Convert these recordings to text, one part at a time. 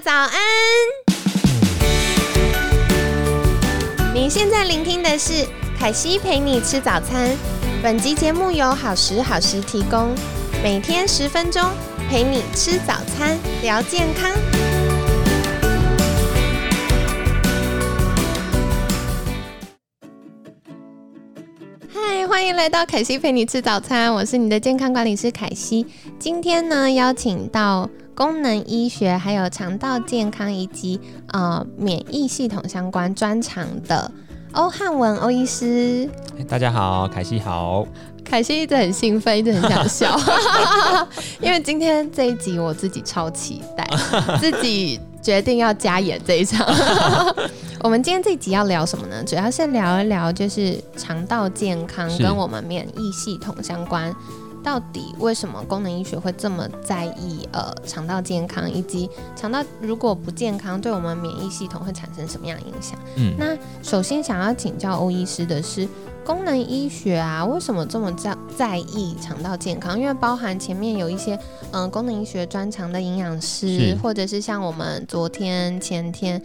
早安！你现在聆听的是凯西陪你吃早餐。本集节目由好时好时提供，每天十分钟陪你吃早餐，聊健康。嗨，欢迎来到凯西陪你吃早餐，我是你的健康管理师凯西。今天呢，邀请到功能医学、还有肠道健康以及呃免疫系统相关专长的欧汉文欧医师。大家好，凯西好。凯西一直很兴奋，一直很想笑，因为今天这一集我自己超期待，自己决定要加演这一场。我们今天这一集要聊什么呢？主要是聊一聊就是肠道健康跟我们免疫系统相关。到底为什么功能医学会这么在意呃肠道健康，以及肠道如果不健康，对我们免疫系统会产生什么样影响？嗯，那首先想要请教欧医师的是。功能医学啊，为什么这么在在意肠道健康？因为包含前面有一些嗯功能医学专长的营养师，或者是像我们昨天前天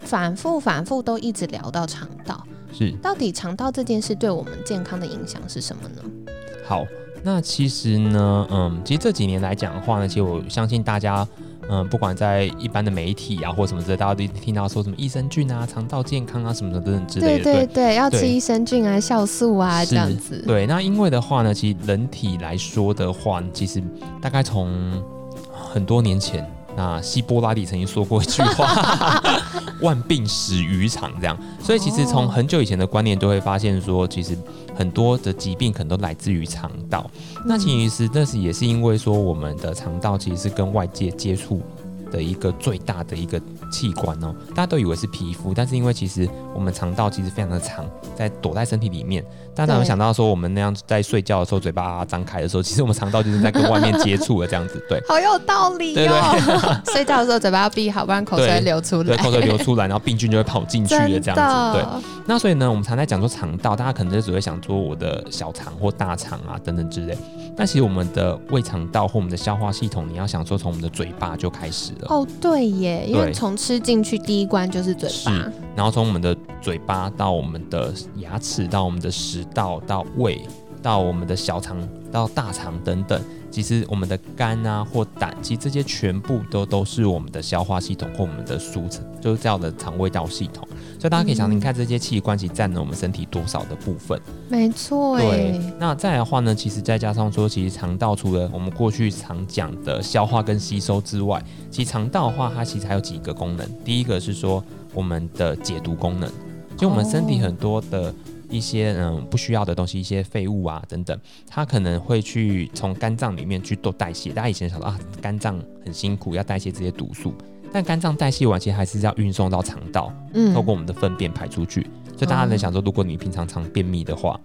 反复反复都一直聊到肠道，是到底肠道这件事对我们健康的影响是什么呢？好，那其实呢，嗯，其实这几年来讲的话呢，其实我相信大家。嗯，不管在一般的媒体啊，或什么之类，大家都听到说什么益生菌啊、肠道健康啊什么的等等之类的。对对对，要吃益生菌啊、酵素啊这样子。对，那因为的话呢，其实人体来说的话，其实大概从很多年前。那希波拉底曾经说过一句话：“ 万病始于肠。”这样，所以其实从很久以前的观念都会发现说，其实很多的疾病可能都来自于肠道。那其实那是也是因为说，我们的肠道其实是跟外界接触。的一个最大的一个器官哦，大家都以为是皮肤，但是因为其实我们肠道其实非常的长，在躲在身体里面。大家有想到说，我们那样在睡觉的时候，嘴巴张开的时候，其实我们肠道就是在跟外面接触的这样子，对。好有道理哦。睡觉的时候嘴巴要闭好，不然口水流出来。对，口水流出来，然后病菌就会跑进去的这样子。对。那所以呢，我们常在讲说肠道，大家可能就只会想说我的小肠或大肠啊等等之类。那其实我们的胃肠道或我们的消化系统，你要想说从我们的嘴巴就开始了。哦，对耶，因为从吃进去第一关就是嘴巴，然后从我们的嘴巴到我们的牙齿，到我们的食道，到胃，到我们的小肠，到大肠等等。其实我们的肝啊或胆，其实这些全部都都是我们的消化系统或我们的输成，就是这样的肠胃道系统。所以大家可以想，你看这些器官其实占了我们身体多少的部分？没错，对。那再来的话呢，其实再加上说，其实肠道除了我们过去常讲的消化跟吸收之外，其实肠道的话，它其实还有几个功能。第一个是说我们的解毒功能，就我们身体很多的一些嗯不需要的东西，一些废物啊等等，它可能会去从肝脏里面去做代谢。大家以前想到啊，肝脏很辛苦，要代谢这些毒素。但肝脏代谢完，其实还是要运送到肠道，嗯，透过我们的粪便排出去。所以大家能想说，如果你平常常便秘的话，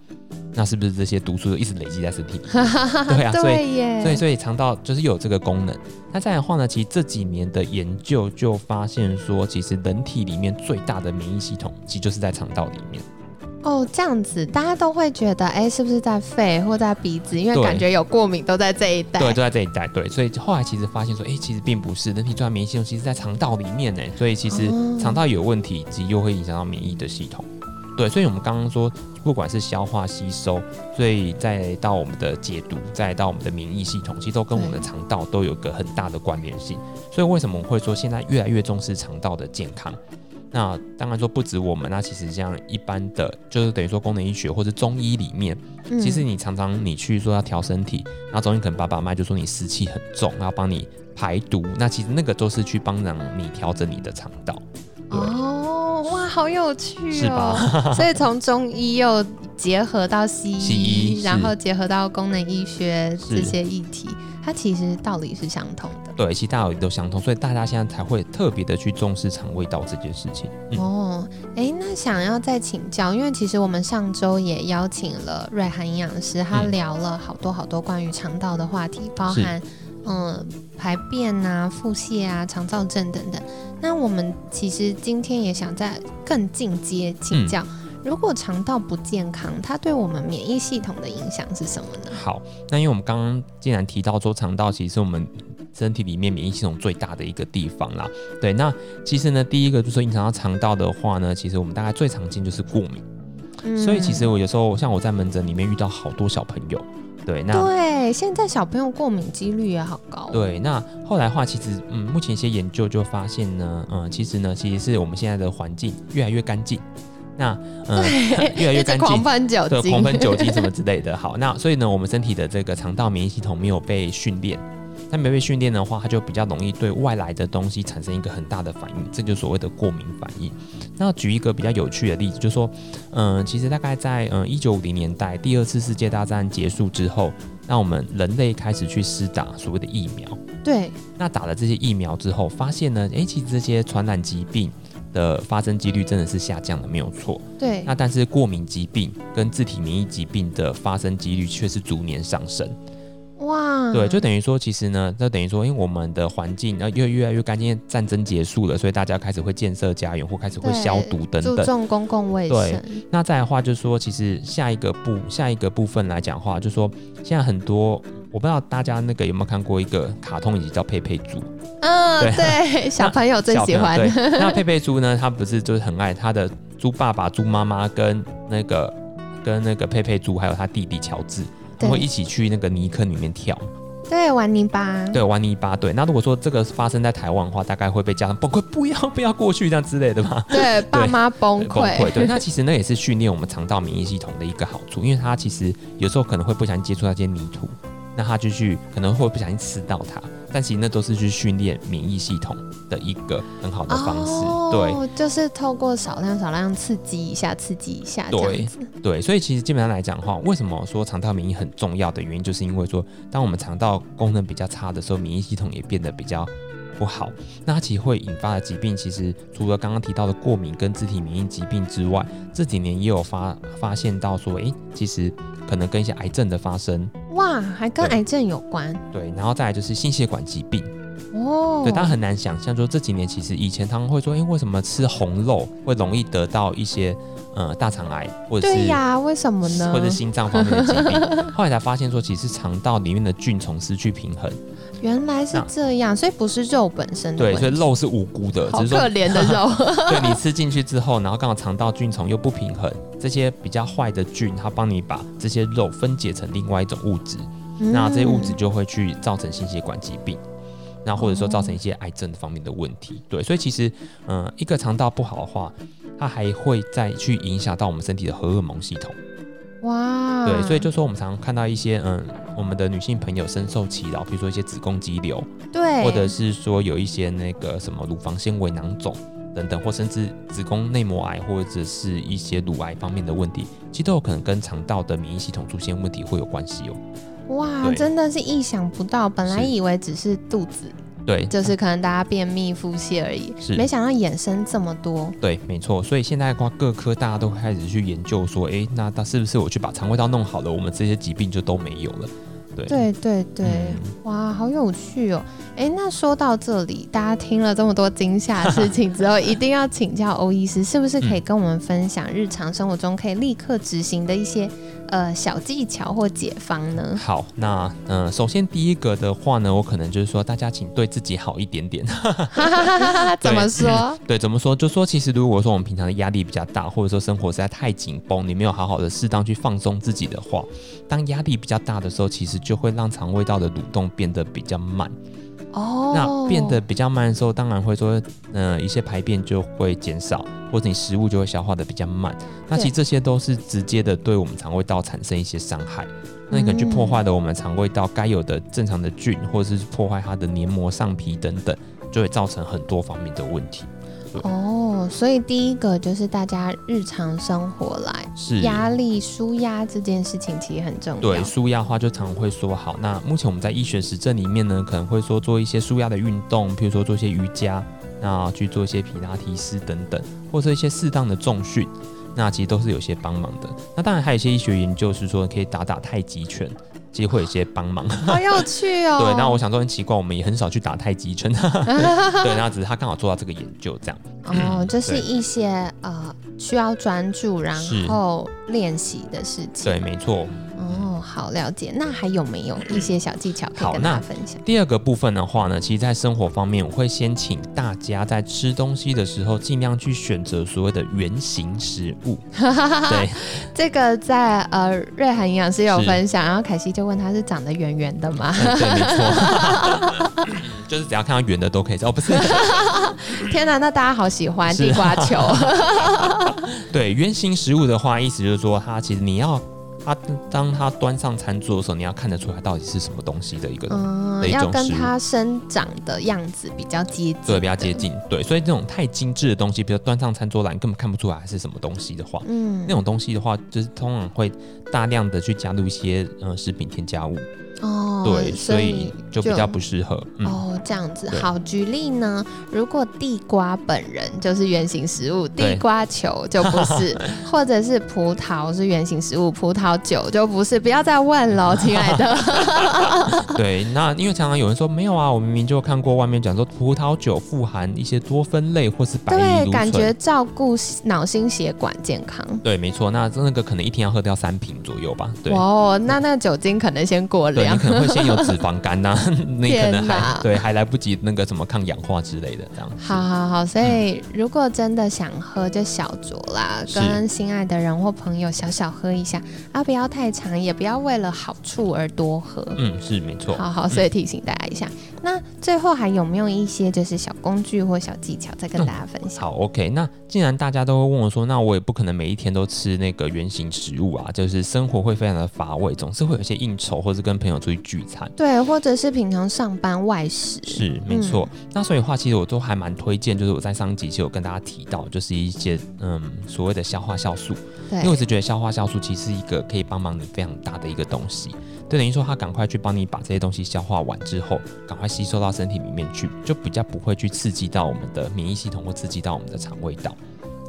那是不是这些毒素一直累积在身体里？对啊，所以所以所以肠道就是有这个功能。那再的话呢，其实这几年的研究就发现说，其实人体里面最大的免疫系统，其实就是在肠道里面。哦，这样子，大家都会觉得，哎，是不是在肺或在鼻子？因为感觉有过敏都在这一带。对，都在这一带。对，所以后来其实发现说，哎，其实并不是，人体最大免疫系统其实在肠道里面呢。所以其实肠道有问题，其实又会影响到免疫的系统。对，所以我们刚刚说，不管是消化吸收，所以再到我们的解毒，再到我们的免疫系统，其实都跟我们的肠道都有个很大的关联性。所以为什么我会说现在越来越重视肠道的健康？那当然说不止我们，那其实像一般的，就是等于说功能医学或者中医里面，其实你常常你去说要调身体，然后中医可能把把脉就说你湿气很重，然后帮你排毒，那其实那个都是去帮让你调整你的肠道。哦，哇，好有趣，是吧？所以从中医又结合到西医，然后结合到功能医学这些议题。它其实道理是相同的，对，其实道理都相同，所以大家现在才会特别的去重视肠胃道这件事情。哦，哎，那想要再请教，因为其实我们上周也邀请了瑞涵营养师，他聊了好多好多关于肠道的话题，包含嗯排便啊、腹泻啊、肠燥症等等。那我们其实今天也想再更进阶请教。如果肠道不健康，它对我们免疫系统的影响是什么呢？好，那因为我们刚刚既然提到说肠道其实是我们身体里面免疫系统最大的一个地方啦。对，那其实呢，第一个就是影响到肠道的话呢，其实我们大概最常见就是过敏。嗯所以其实我有时候像我在门诊里面遇到好多小朋友，对，那对现在小朋友过敏几率也好高。对，那后来的话，其实嗯，目前一些研究就发现呢，嗯，其实呢，其实是我们现在的环境越来越干净，那嗯，越来越干净。狂喷酒对，精，狂喷酒精什么之类的。好，那所以呢，我们身体的这个肠道免疫系统没有被训练，那没被训练的话，它就比较容易对外来的东西产生一个很大的反应，这就是所谓的过敏反应。那举一个比较有趣的例子，就是说，嗯、其实大概在嗯一九五零年代，第二次世界大战结束之后，那我们人类开始去施打所谓的疫苗。对，那打了这些疫苗之后，发现呢，诶，其实这些传染疾病的发生几率真的是下降了，没有错。对，那但是过敏疾病跟自体免疫疾病的发生几率却是逐年上升。哇，对，就等于说，其实呢，就等于说，因为我们的环境呃越越来越干净，战争结束了，所以大家开始会建设家园或开始会消毒等注等。重公共卫对生。那再的话，就是说，其实下一个部下一个部分来讲话，就是说，现在很多我不知道大家那个有没有看过一个卡通，以及叫佩佩猪。嗯，对对，小朋友最喜欢。那佩佩猪呢，它不是就是很爱它的猪爸爸、猪妈妈跟那个跟那个佩佩猪，还有他弟弟乔治，会一起去那个泥坑里面跳，对，玩泥巴。对，玩泥巴。对，那如果说这个发生在台湾的话，大概会被家长崩溃，不要不要过去这样之类的吧。对，爸妈崩溃崩溃。溃，对，那其实那也是训练我们肠道免疫系统的一个好处，因为它其实有时候可能会不小心接触到一些泥土，那他就去可能会不小心吃到它，但其实那都是去训练免疫系统的一个很好的方式，对。哦，就是透过少量少量刺激一下，刺激一下这对。对，所以其实基本上来讲的话，为什么说肠道免疫很重要的原因，就是因为说，当我们肠道功能比较差的时候，免疫系统也变得比较不好。那它其实会引发的疾病，其实除了刚刚提到的过敏跟自体免疫疾病之外，这几年也有发发现到说，诶，其实可能跟一些癌症的发生，哇，还跟癌症有关？对，然后再来就是心血管疾病，哦。对，大家很难想象说这几年其实以前他们会说，诶，为什么吃红肉会容易得到一些呃大肠癌或者是对呀，为什么呢？或者心脏方面的疾病。后来才发现说，其实肠道里面的菌虫失去平衡，原来是这样，所以不是肉本身的对，所以肉是无辜的，好只是说可怜的肉。对你吃进去之后，然后刚好肠道菌虫又不平衡，这些比较坏的菌，它帮你把这些肉分解成另外一种物质，那这些物质嗯就会去造成心血管疾病。那或者说造成一些癌症方面的问题，对，所以其实，嗯、一个肠道不好的话，它还会再去影响到我们身体的荷尔蒙系统。哇，对，所以就说我们常常看到一些嗯，我们的女性朋友深受其扰，比如说一些子宫肌瘤，对，或者是说有一些那个什么乳房纤维囊肿等等，或甚至子宫内膜癌或者是一些乳癌方面的问题，其实都有可能跟肠道的免疫系统出现问题会有关系哦。哇，真的是意想不到。本来以为只是肚子，对，就是可能大家便秘、腹泻而已，是没想到衍生这么多。对，没错。所以现在的话，各科大家都开始去研究说，诶，那他是不是我去把肠胃道弄好了，我们这些疾病就都没有了？对，对对对，嗯哇，好有趣哦！哎，那说到这里，大家听了这么多惊吓的事情之后，一定要请教欧医师，是不是可以跟我们分享日常生活中可以立刻执行的一些呃小技巧或解方呢？好，那嗯、呃首先第一个的话呢，我可能就是说，大家请对自己好一点点。怎么说？对，怎么说？就说其实如果说我们平常的压力比较大，或者说生活实在太紧绷，你没有好好的适当去放松自己的话，当压力比较大的时候，其实就会让肠胃道的蠕动变得比较慢。哦，那变得比较慢的时候，当然会说，呃，一些排便就会减少，或者你食物就会消化的比较慢。那其实这些都是直接的对我们肠胃道产生一些伤害。那你可能去破坏了我们肠胃道该有的正常的菌，或者是破坏它的黏膜、上皮等等，就会造成很多方面的问题。哦，所以第一个就是大家日常生活来是压力舒压这件事情其实很重要。对，舒压的话就常会说好。那目前我们在医学实证里面呢，可能会说做一些舒压的运动，譬如说做一些瑜伽，那去做一些皮拉提斯等等，或者一些适当的重训，那其实都是有些帮忙的。那当然还有一些医学研究是说可以打打太极拳，其实会有一些帮忙。好有趣哦。对，那我想说很奇怪，我们也很少去打太极拳。对，那只是他刚好做到这个研究这样。哦，就是一些呃需要专注然后练习的事情。对，没错。哦，好了解。那还有没有一些小技巧可以跟大家分享？第二个部分的话呢，其实，在生活方面，我会先请大家在吃东西的时候，尽量去选择所谓的圆形食物。对，这个在呃瑞涵营养师有分享，然后凯西就问他是长得圆圆的吗？对，没错，就是只要看到圆的都可以吃。哦，不是，天哪，那大家好喜欢地瓜球。对，圆形食物的话，意思就是说，它其实你要。它当它端上餐桌的时候，你要看得出来到底是什么东西的一个，嗯，要跟它生长的样子比较接近，对，比较接近，对，所以这种太精致的东西，比如端上餐桌来，你根本看不出来是什么东西的话，嗯，那种东西的话，就是通常会大量的去加入一些呃食品添加物。哦，对，所以就比较不适合。哦，这样子好。举例呢，如果地瓜本人就是圆形食物，地瓜球就不是；或者是葡萄是圆形食物，葡萄酒就不是。不要再问了，亲爱的。对，那因为常常有人说没有啊，我明明就看过外面讲说葡萄酒富含一些多酚类或是白对，感觉照顾脑心血管健康。对，没错。那那个可能一天要喝掉三瓶左右吧。对哦，那那酒精可能先过量。你可能会先有脂肪肝呐，你可能还对还来不及那个什么抗氧化之类的这样。好好好，所以如果真的想喝，就小酌啦，跟心爱的人或朋友小小喝一下啊，不要太长，也不要为了好处而多喝。嗯，是没错。好好，所以提醒大家一下。那最后还有没有一些就是小工具或小技巧再跟大家分享？好，OK。那既然大家都会问我说，那我也不可能每一天都吃那个圆形食物啊，就是生活会非常的乏味，总是会有一些应酬或是跟朋友出去聚餐，对，或者是平常上班外食，是没错。那所以话，其实我都还蛮推荐，就是我在上集其实有跟大家提到，就是一些嗯所谓的消化酵素，对，因为我是觉得消化酵素其实是一个可以帮忙你非常大的一个东西。就等于说，他赶快去帮你把这些东西消化完之后，赶快吸收到身体里面去，就比较不会去刺激到我们的免疫系统或刺激到我们的肠胃道。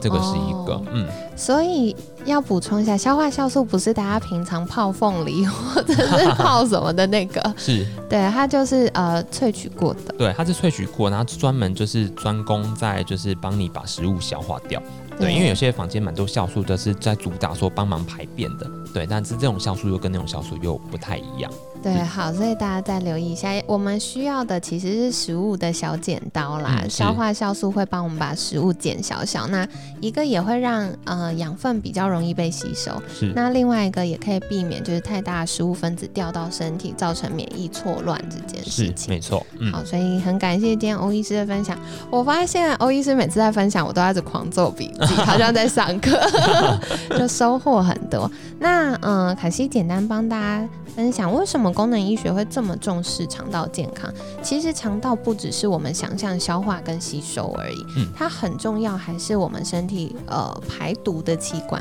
这个是一个，嗯。所以要补充一下，消化酵素不是大家平常泡凤梨或者是 泡什么的那个，是对，它就是呃萃取过的。对，它是萃取过，然后专门就是专攻在就是帮你把食物消化掉。对，因为有些房间蛮多酵素都是在主打说帮忙排便的，对，但是这种酵素又跟那种酵素又不太一样。对，好，所以大家再留意一下，我们需要的其实是食物的小剪刀啦。消化酵素会帮我们把食物剪小小，那一个也会让呃养分比较容易被吸收，是。那另外一个也可以避免就是太大的食物分子掉到身体，造成免疫错乱这件事情。没错。好，所以很感谢今天欧医师的分享。我发现欧医师每次在分享，我都在狂做笔记，好像在上课，就收获很多。那嗯，凯西简单帮大家。分享为什么功能医学会这么重视肠道健康？其实肠道不只是我们想象消化跟吸收而已，嗯，它很重要，还是我们身体呃排毒的器官。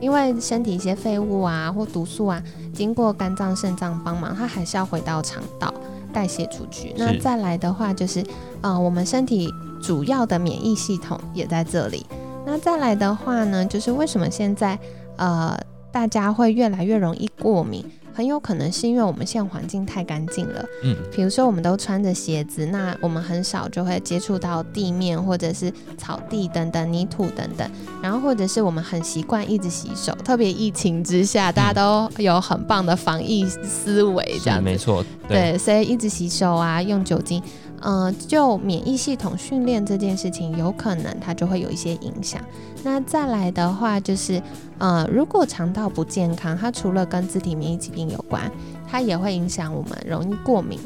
因为身体一些废物啊或毒素啊，经过肝脏、肾脏帮忙，它还是要回到肠道代谢出去。那再来的话，就是呃我们身体主要的免疫系统也在这里。那再来的话呢，就是为什么现在呃大家会越来越容易过敏？很有可能是因为我们现在环境太干净了，嗯，比如说我们都穿着鞋子，那我们很少就会接触到地面或者是草地等等泥土等等，然后或者是我们很习惯一直洗手，特别疫情之下，大家都有很棒的防疫思维，这样没错，对，所以一直洗手啊，用酒精。嗯，就免疫系统训练这件事情，有可能它就会有一些影响。那再来的话，就是呃，如果肠道不健康，它除了跟自体免疫疾病有关，它也会影响我们容易过敏。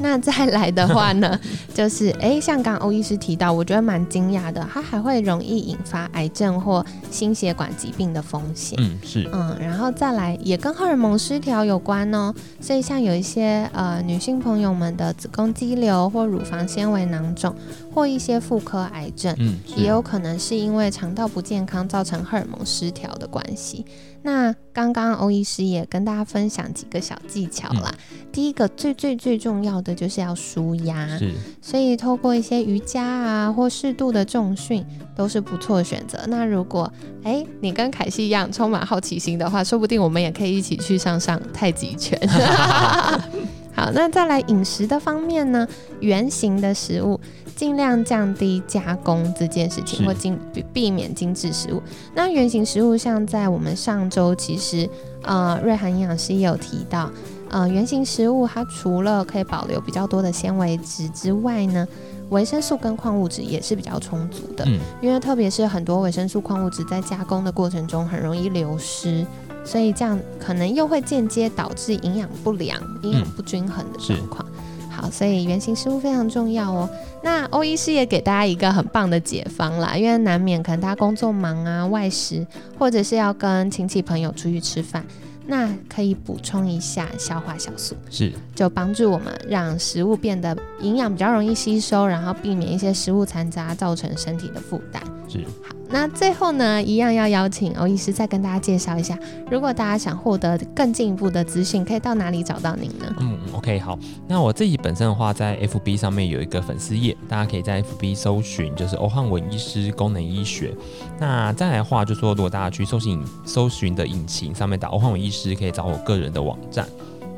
那再来的话呢，就是哎，像刚欧医师提到，我觉得蛮惊讶的，它还会容易引发癌症或心血管疾病的风险。嗯，是，嗯，然后再来也跟荷尔蒙失调有关哦。所以像有一些呃女性朋友们的子宫肌瘤或乳房纤维囊肿或一些妇科癌症，嗯，也有可能是因为肠道不健康造成荷尔蒙失调的关系。那刚刚欧医师也跟大家分享几个小技巧啦。第一个最最最重要的就是要舒压，是，所以透过一些瑜伽啊或适度的重训都是不错的选择。那如果哎你跟凯西一样充满好奇心的话，说不定我们也可以一起去上上太极拳。好，那再来饮食的方面呢，原形的食物尽量降低加工这件事情，或精避避免精致食物。那原形食物，像在我们上周其实呃瑞涵营养师也有提到，呃原形食物它除了可以保留比较多的纤维质之外呢，维生素跟矿物质也是比较充足的。嗯，因为特别是很多维生素、矿物质在加工的过程中很容易流失，所以这样可能又会间接导致营养不良、营养不均衡的状况。好，所以原型食物非常重要哦。那欧医师也给大家一个很棒的解方啦，因为难免可能大家工作忙啊、外食，或者是要跟亲戚朋友出去吃饭，那可以补充一下消化酵素。是就帮助我们让食物变得营养比较容易吸收，然后避免一些食物残渣造成身体的负担。是，好，那最后呢，一样要邀请欧医师再跟大家介绍一下，如果大家想获得更进一步的资讯，可以到哪里找到您呢？嗯，OK，好。那我自己本身的话，在 FB 上面有一个粉丝页，大家可以在 FB 搜寻，就是欧汉文医师功能医学。那再来的话，就说如果大家去搜寻搜寻的引擎上面打欧汉文医师，可以找我个人的网站。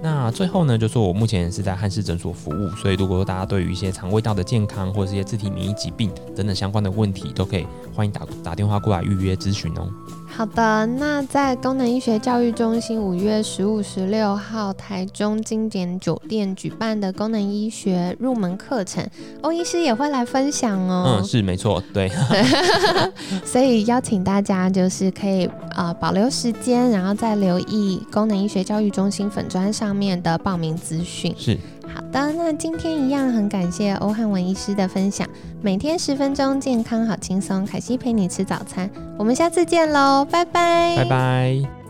那最后呢，就说我目前是在汉氏诊所服务，所以如果说大家对于一些肠胃道的健康或者是一些自体免疫疾病等等相关的问题，都可以欢迎打打电话过来预约咨询哦。好的，那在功能医学教育中心五月十五、十六号台中经典酒店举办的功能医学入门课程，欧医师也会来分享哦。嗯，是没错，对，所以邀请大家就是可以呃保留时间，然后再留意功能医学教育中心粉砖上面的报名资讯。是。的，那今天一样很感谢欧汉文医师的分享。每天十分钟，健康好轻松。凯西陪你吃早餐，我们下次见喽，拜拜，拜拜。